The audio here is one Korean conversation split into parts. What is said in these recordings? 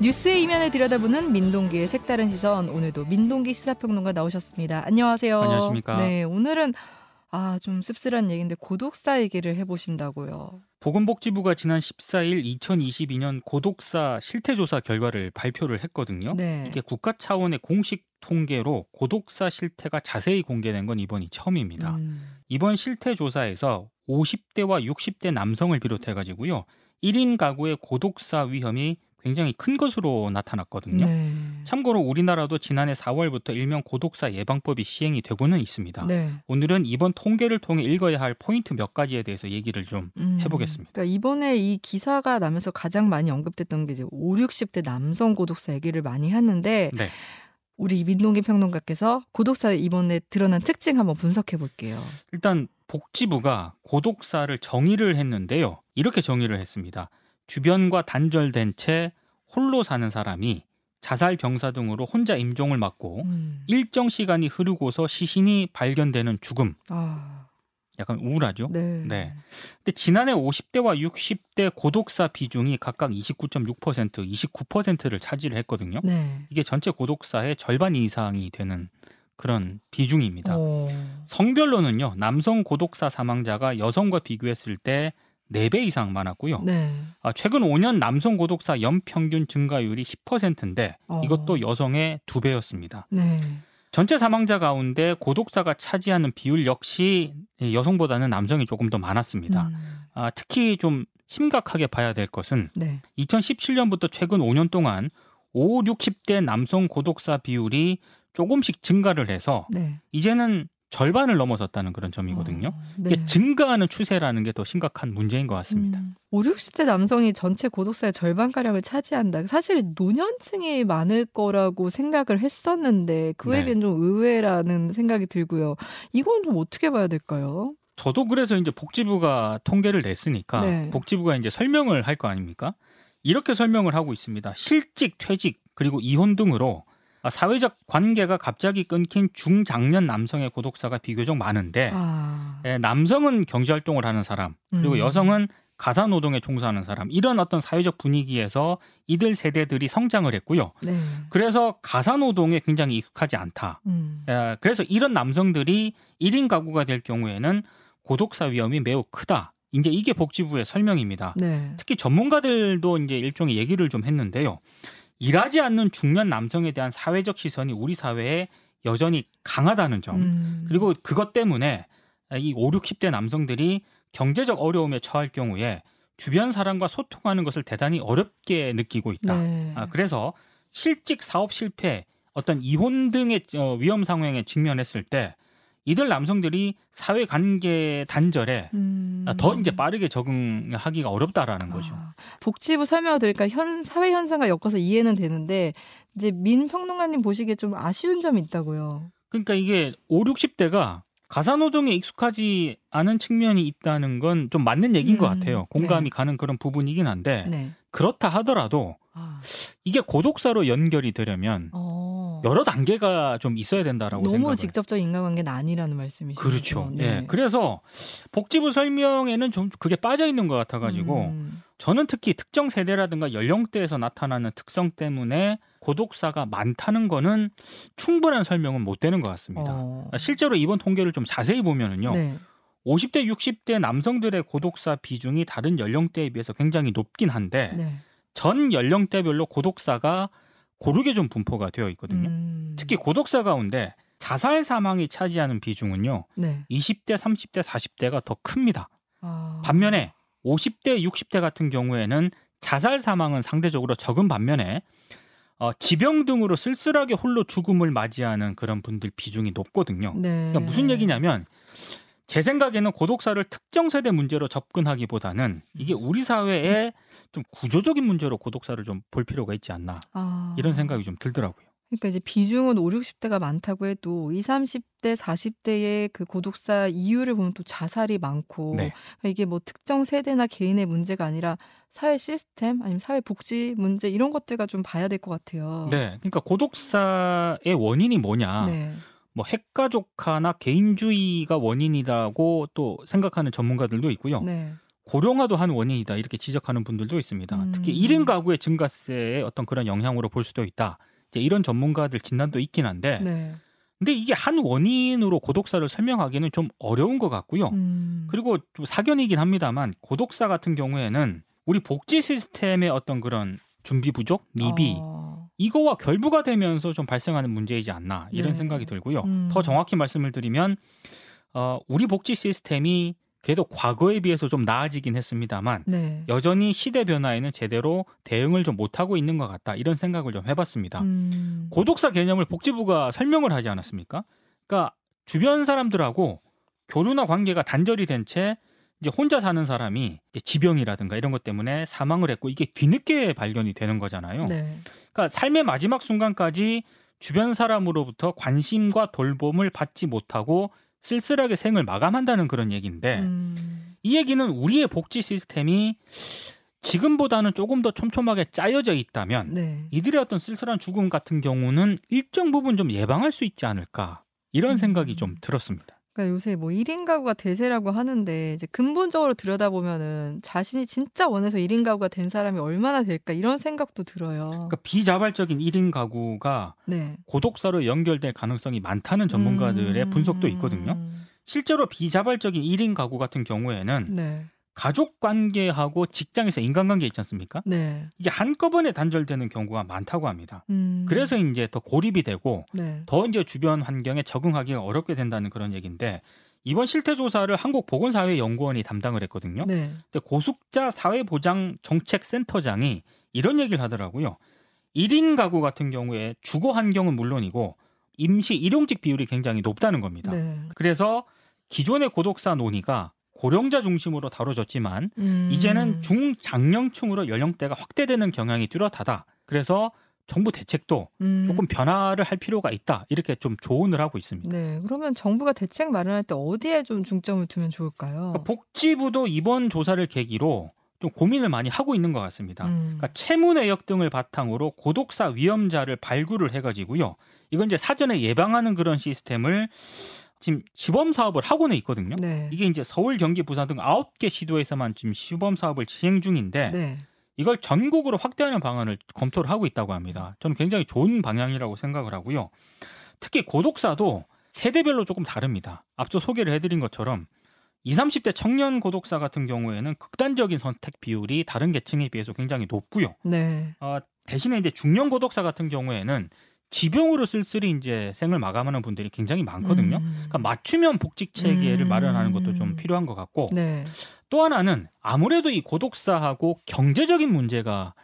뉴스의 이면을 들여다보는 민동기의 색다른 시선 오늘도 민동기 시사평론가 나오셨습니다. 안녕하세요. 안녕하십니까. 네, 오늘은 아, 좀 씁쓸한 얘기인데 고독사 얘기를 해보신다고요. 보건복지부가 지난 14일 2022년 고독사 실태조사 결과를 발표를 했거든요. 네. 이게 국가 차원의 공식 통계로 고독사 실태가 자세히 공개된 건 이번이 처음입니다. 음, 이번 실태조사에서 50대와 60대 남성을 비롯해 가지고요. 1인 가구의 고독사 위험이 굉장히 큰 것으로 나타났거든요. 네. 참고로 우리나라도 지난해 4월부터 일명 고독사 예방법이 시행이 되고는 있습니다. 네. 오늘은 이번 통계를 통해 읽어야 할 포인트 몇 가지에 대해서 얘기를 좀 음, 해보겠습니다. 그러니까 이번에 이 기사가 나면서 가장 많이 언급됐던 게 이제 5, 60대 남성 고독사 얘기를 많이 했는데 네. 우리 민동기 평론가께서 고독사 이번에 드러난 특징 한번 분석해 볼게요. 일단 복지부가 고독사를 정의를 했는데요. 이렇게 정의를 했습니다. 주변과 단절된 채 홀로 사는 사람이 자살 병사 등으로 혼자 임종을 맞고 음. 일정 시간이 흐르고서 시신이 발견되는 죽음. 아, 약간 우울하죠? 네. 네. 근데 지난해 50대와 60대 고독사 비중이 각각 29.6%, 29%를 차지를 했거든요. 네. 이게 전체 고독사의 절반 이상이 되는 그런 비중입니다. 어. 성별로는요. 남성 고독사 사망자가 여성과 비교했을 때 4배 이상 많았고요. 네. 아, 최근 5년 남성 고독사 연평균 증가율이 10%인데 어. 이것도 여성의 2배였습니다. 네. 전체 사망자 가운데 고독사가 차지하는 비율 역시 여성보다는 남성이 조금 더 많았습니다. 음. 아, 특히 좀 심각하게 봐야 될 것은 네. 2017년부터 최근 5년 동안 5, 60대 남성 고독사 비율이 조금씩 증가를 해서 네. 이제는 절반을 넘어섰다는 그런 점이거든요. 어, 이게 증가하는 추세라는 게 더 심각한 문제인 것 같습니다. 음, 5, 60대 남성이 전체 고독사의 절반가량을 차지한다. 사실 노년층이 많을 거라고 생각을 했었는데 그에 네. 비해 좀 의외라는 생각이 들고요. 이건 좀 어떻게 봐야 될까요? 저도 그래서 이제 복지부가 통계를 냈으니까 네. 복지부가 이제 설명을 할 거 아닙니까? 이렇게 설명을 하고 있습니다. 실직, 퇴직, 그리고 이혼 등으로 사회적 관계가 갑자기 끊긴 중장년 남성의 고독사가 비교적 많은데 아, 예, 남성은 경제 활동을 하는 사람 그리고 음. 여성은 가사 노동에 종사하는 사람 이런 어떤 사회적 분위기에서 이들 세대들이 성장을 했고요. 네. 그래서 가사 노동에 굉장히 익숙하지 않다. 음, 예, 그래서 이런 남성들이 1인 가구가 될 경우에는 고독사 위험이 매우 크다. 이제 이게 복지부의 설명입니다. 네. 특히 전문가들도 이제 일종의 얘기를 좀 했는데요. 일하지 않는 중년 남성에 대한 사회적 시선이 우리 사회에 여전히 강하다는 점. 음, 그리고 그것 때문에 이 5, 60대 남성들이 경제적 어려움에 처할 경우에 주변 사람과 소통하는 것을 대단히 어렵게 느끼고 있다. 네. 아, 그래서 실직 사업 실패, 어떤 이혼 등의 어, 위험 상황에 직면했을 때 이들 남성들이 사회 관계 단절에 음. 더 이제 빠르게 적응하기가 어렵다라는 거죠. 아, 복지부 설명을 들으니까 현 사회 현상과 엮어서 이해는 되는데 이제 민 평론가님 보시기에 좀 아쉬운 점이 있다고요. 그러니까 이게 5, 60대가 가사노동에 익숙하지 않은 측면이 있다는 건 좀 맞는 얘기인 것 음, 같아요. 공감이 네. 가는 그런 부분이긴 한데 네. 그렇다 하더라도 아, 이게 고독사로 연결이 되려면 어. 여러 단계가 좀 있어야 된다라고 너무 생각을 직접적인 인간관계는 아니라는 말씀이시죠. 그렇죠. 네. 예. 그래서 복지부 설명에는 좀 그게 빠져 있는 것 같아가지고 음, 저는 특히 특정 세대라든가 연령대에서 나타나는 특성 때문에 고독사가 많다는 거는 충분한 설명은 못 되는 것 같습니다. 어. 실제로 이번 통계를 좀 자세히 보면은요. 네. 50대, 60대 남성들의 고독사 비중이 다른 연령대에 비해서 굉장히 높긴 한데 네. 전 연령대별로 고독사가 고르게 좀 분포가 되어 있거든요. 음, 특히 고독사 가운데 자살 사망이 차지하는 비중은요. 네. 20대, 30대, 40대가 더 큽니다. 아. 반면에 50대, 60대 같은 경우에는 자살 사망은 상대적으로 적은 반면에 어, 지병 등으로 쓸쓸하게 홀로 죽음을 맞이하는 그런 분들 비중이 높거든요. 네. 그러니까 무슨 얘기냐면 제 생각에는 고독사를 특정 세대 문제로 접근하기보다는 이게 우리 사회의 좀 구조적인 문제로 고독사를 좀 볼 필요가 있지 않나 아. 이런 생각이 좀 들더라고요. 그러니까 이제 비중은 5, 60대가 많다고 해도 20, 30대, 40대의 그 고독사 이유를 보면 또 자살이 많고 네. 그러니까 이게 뭐 특정 세대나 개인의 문제가 아니라 사회 시스템 아니면 사회 복지 문제 이런 것들과 좀 봐야 될 것 같아요. 네, 그러니까 고독사의 원인이 뭐냐? 네. 뭐 핵가족화나 개인주의가 원인이라고 또 생각하는 전문가들도 있고요. 네. 고령화도 한 원인이다 이렇게 지적하는 분들도 있습니다. 음. 특히 1인 가구의 증가세의 어떤 그런 영향으로 볼 수도 있다. 이제 이런 전문가들 진단도 있긴 한데, 네. 근데 이게 한 원인으로 고독사를 설명하기는 좀 어려운 것 같고요. 음. 그리고 좀 사견이긴 합니다만 고독사 같은 경우에는 우리 복지 시스템의 어떤 그런 준비 부족, 미비 어. 이거와 결부가 되면서 좀 발생하는 문제이지 않나 이런 네. 생각이 들고요. 음. 더 정확히 말씀을 드리면 어, 우리 복지 시스템이 그래도 과거에 비해서 좀 나아지긴 했습니다만 네. 여전히 시대 변화에는 제대로 대응을 좀 못하고 있는 것 같다 이런 생각을 좀 해봤습니다. 음. 고독사 개념을 복지부가 설명을 하지 않았습니까? 그러니까 주변 사람들하고 교류나 관계가 단절이 된 채 이제 혼자 사는 사람이 지병이라든가 이런 것 때문에 사망을 했고 이게 뒤늦게 발견이 되는 거잖아요. 네. 그러니까 삶의 마지막 순간까지 주변 사람으로부터 관심과 돌봄을 받지 못하고 쓸쓸하게 생을 마감한다는 그런 얘기인데 음. 이 얘기는 우리의 복지 시스템이 지금보다는 조금 더 촘촘하게 짜여져 있다면 네. 이들의 어떤 쓸쓸한 죽음 같은 경우는 일정 부분 좀 예방할 수 있지 않을까 이런 음. 생각이 좀 들었습니다. 그러니까 요새 뭐 1인 가구가 대세라고 하는데 이제 근본적으로 들여다보면은 자신이 진짜 원해서 1인 가구가 된 사람이 얼마나 될까 이런 생각도 들어요. 그러니까 비자발적인 1인 가구가 네. 고독사로 연결될 가능성이 많다는 전문가들의 음. 분석도 있거든요. 실제로 비자발적인 1인 가구 같은 경우에는 네. 가족 관계하고 직장에서 인간관계 있지 않습니까? 네. 이게 한꺼번에 단절되는 경우가 많다고 합니다. 음. 그래서 이제 더 고립이 되고 네. 더 이제 주변 환경에 적응하기가 어렵게 된다는 그런 얘기인데 이번 실태 조사를 한국 보건사회연구원이 담당을 했거든요. 네. 근데 고숙자 사회보장 정책센터장이 이런 얘기를 하더라고요. 1인 가구 같은 경우에 주거 환경은 물론이고 임시 일용직 비율이 굉장히 높다는 겁니다. 네. 그래서 기존의 고독사 논의가 고령자 중심으로 다뤄졌지만 음. 이제는 중장년층으로 연령대가 확대되는 경향이 뚜렷하다. 그래서 정부 대책도 음. 조금 변화를 할 필요가 있다. 이렇게 좀 조언을 하고 있습니다. 네. 그러면 정부가 대책 마련할 때 어디에 좀 중점을 두면 좋을까요? 그러니까 복지부도 이번 조사를 계기로 좀 고민을 많이 하고 있는 것 같습니다. 음. 그러니까 채무 내역 등을 바탕으로 고독사 위험자를 발굴을 해가지고요. 이건 이제 사전에 예방하는 그런 시스템을 지금 시범 사업을 하고는 있거든요. 네. 이게 이제 서울, 경기, 부산 등 아홉 개 시도에서만 지금 시범 사업을 진행 중인데 네. 이걸 전국으로 확대하는 방안을 검토를 하고 있다고 합니다. 저는 굉장히 좋은 방향이라고 생각을 하고요. 특히 고독사도 세대별로 조금 다릅니다. 앞서 소개를 해드린 것처럼 20, 30대 청년 고독사 같은 경우에는 극단적인 선택 비율이 다른 계층에 비해서 굉장히 높고요. 네. 어, 대신에 이제 중년 고독사 같은 경우에는 지병으로 쓸쓸히 이제 생을 마감하는 분들이 굉장히 많거든요. 음. 그러니까 맞춤형 복직 체계를 음. 마련하는 것도 좀 필요한 것 같고 네. 또 하나는 아무래도 이 고독사하고 경제적인 문제가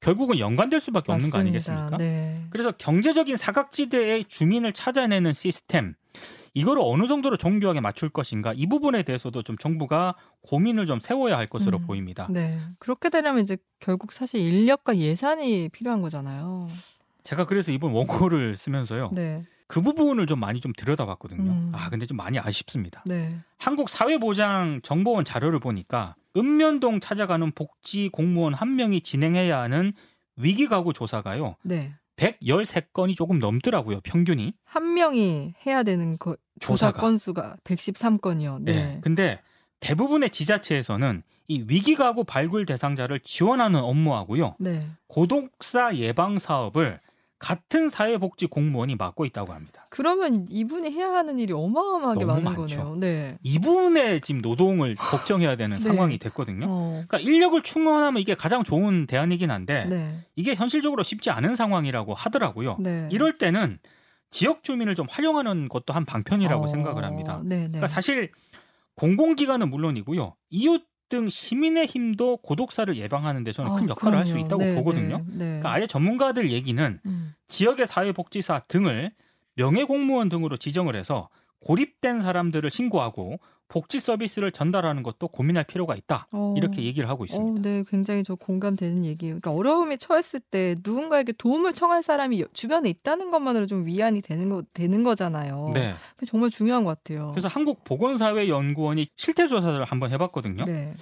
결국은 연관될 수밖에 없는 거 맞습니다. 아니겠습니까? 네. 그래서 경제적인 사각지대의 주민을 찾아내는 시스템 이거를 어느 정도로 정교하게 맞출 것인가 이 부분에 대해서도 좀 정부가 고민을 좀 세워야 할 것으로 음. 보입니다. 네. 그렇게 되려면 이제 결국 사실 인력과 예산이 필요한 거잖아요. 제가 그래서 이번 원고를 쓰면서요 네. 그 부분을 좀 많이 좀 들여다봤거든요. 음. 아 근데 좀 많이 아쉽습니다. 네. 한국 사회보장 정보원 자료를 보니까 읍면동 찾아가는 복지 공무원 한 명이 진행해야 하는 위기 가구 조사가요. 네. 113건이 조금 넘더라고요, 평균이. 한 명이 해야 되는 거 조사 조사가. 건수가 113건이요. 네. 네. 근데 대부분의 지자체에서는 이 위기 가구 발굴 대상자를 지원하는 업무하고요. 네. 고독사 예방 사업을 같은 사회복지 공무원이 맡고 있다고 합니다. 그러면 이분이 해야 하는 일이 어마어마하게 많은 많죠. 거네요. 네. 이분의 지금 노동을 걱정해야 되는 네. 상황이 됐거든요. 어. 그러니까 인력을 충원하면 이게 가장 좋은 대안이긴 한데 네. 이게 현실적으로 쉽지 않은 상황이라고 하더라고요. 네. 이럴 때는 지역 주민을 좀 활용하는 것도 한 방편이라고 어, 생각을 합니다. 네, 네. 그러니까 사실 공공기관은 물론이고요. 이웃 등 시민의 힘도 고독사를 예방하는 데 저는 큰 아, 역할을 할 수. 있다고 네, 보거든요. 네, 네. 그러니까 아예 전문가들 얘기는 음. 지역의 사회복지사 등을 명예공무원 등으로 지정을 해서 고립된 사람들을 신고하고 복지 서비스를 전달하는 것도 고민할 필요가 있다. 어. 이렇게 얘기를 하고 어, 있습니다. 네, 굉장히 저 공감되는 얘기예요. 그러니까 어려움에 처했을 때 누군가에게 도움을 청할 사람이 여- 주변에 있다는 것만으로 좀 위안이 되는 거 되는 거잖아요. 네. 정말 중요한 것 같아요. 그래서 한국 보건사회 연구원이 실태 조사를 한번 해봤거든요. 네.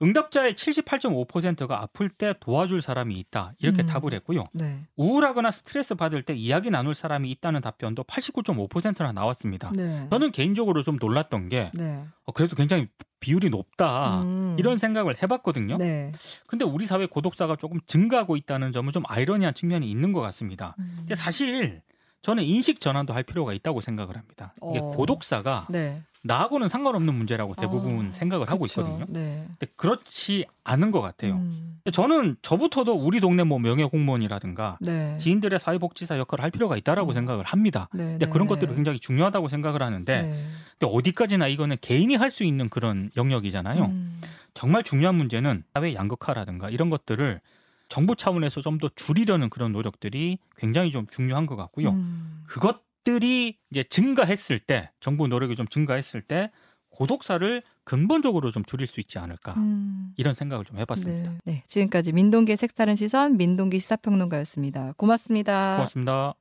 응답자의 78.5%가 아플 때 도와줄 사람이 있다. 이렇게 음. 답을 했고요. 네. 우울하거나 스트레스 받을 때 이야기 나눌 사람이 있다는 답변도 89.5%나 나왔습니다. 네. 저는 개인적으로 좀 놀랐던 게 네. 어, 그래도 굉장히 비율이 높다. 음. 이런 생각을 해봤거든요. 네. 근데 우리 사회 고독사가 조금 증가하고 있다는 점은 좀 아이러니한 측면이 있는 것 같습니다. 음. 근데 사실 저는 인식 전환도 할 필요가 있다고 생각을 합니다. 이게 어. 고독사가 네. 나하고는 상관없는 문제라고 대부분 아, 생각을 하고 그쵸. 있거든요. 네. 근데 그렇지 않은 것 같아요. 음. 저는 저부터도 우리 동네 뭐 명예 공무원이라든가 네. 지인들의 사회복지사 역할을 할 필요가 있다라고 어. 생각을 합니다. 네. 근데 네. 그런 것들이 굉장히 중요하다고 생각을 하는데 네. 근데 어디까지나 이거는 개인이 할 수 있는 그런 영역이잖아요. 음. 정말 중요한 문제는 사회 양극화라든가 이런 것들을 정부 차원에서 좀 더 줄이려는 그런 노력들이 굉장히 좀 중요한 것 같고요. 음. 그것들이 이제 증가했을 때 정부 노력이 좀 증가했을 때 고독사를 근본적으로 좀 줄일 수 있지 않을까 음. 이런 생각을 좀 해봤습니다. 네. 네. 지금까지 민동기의 색다른 시선 민동기 시사평론가였습니다. 고맙습니다. 고맙습니다.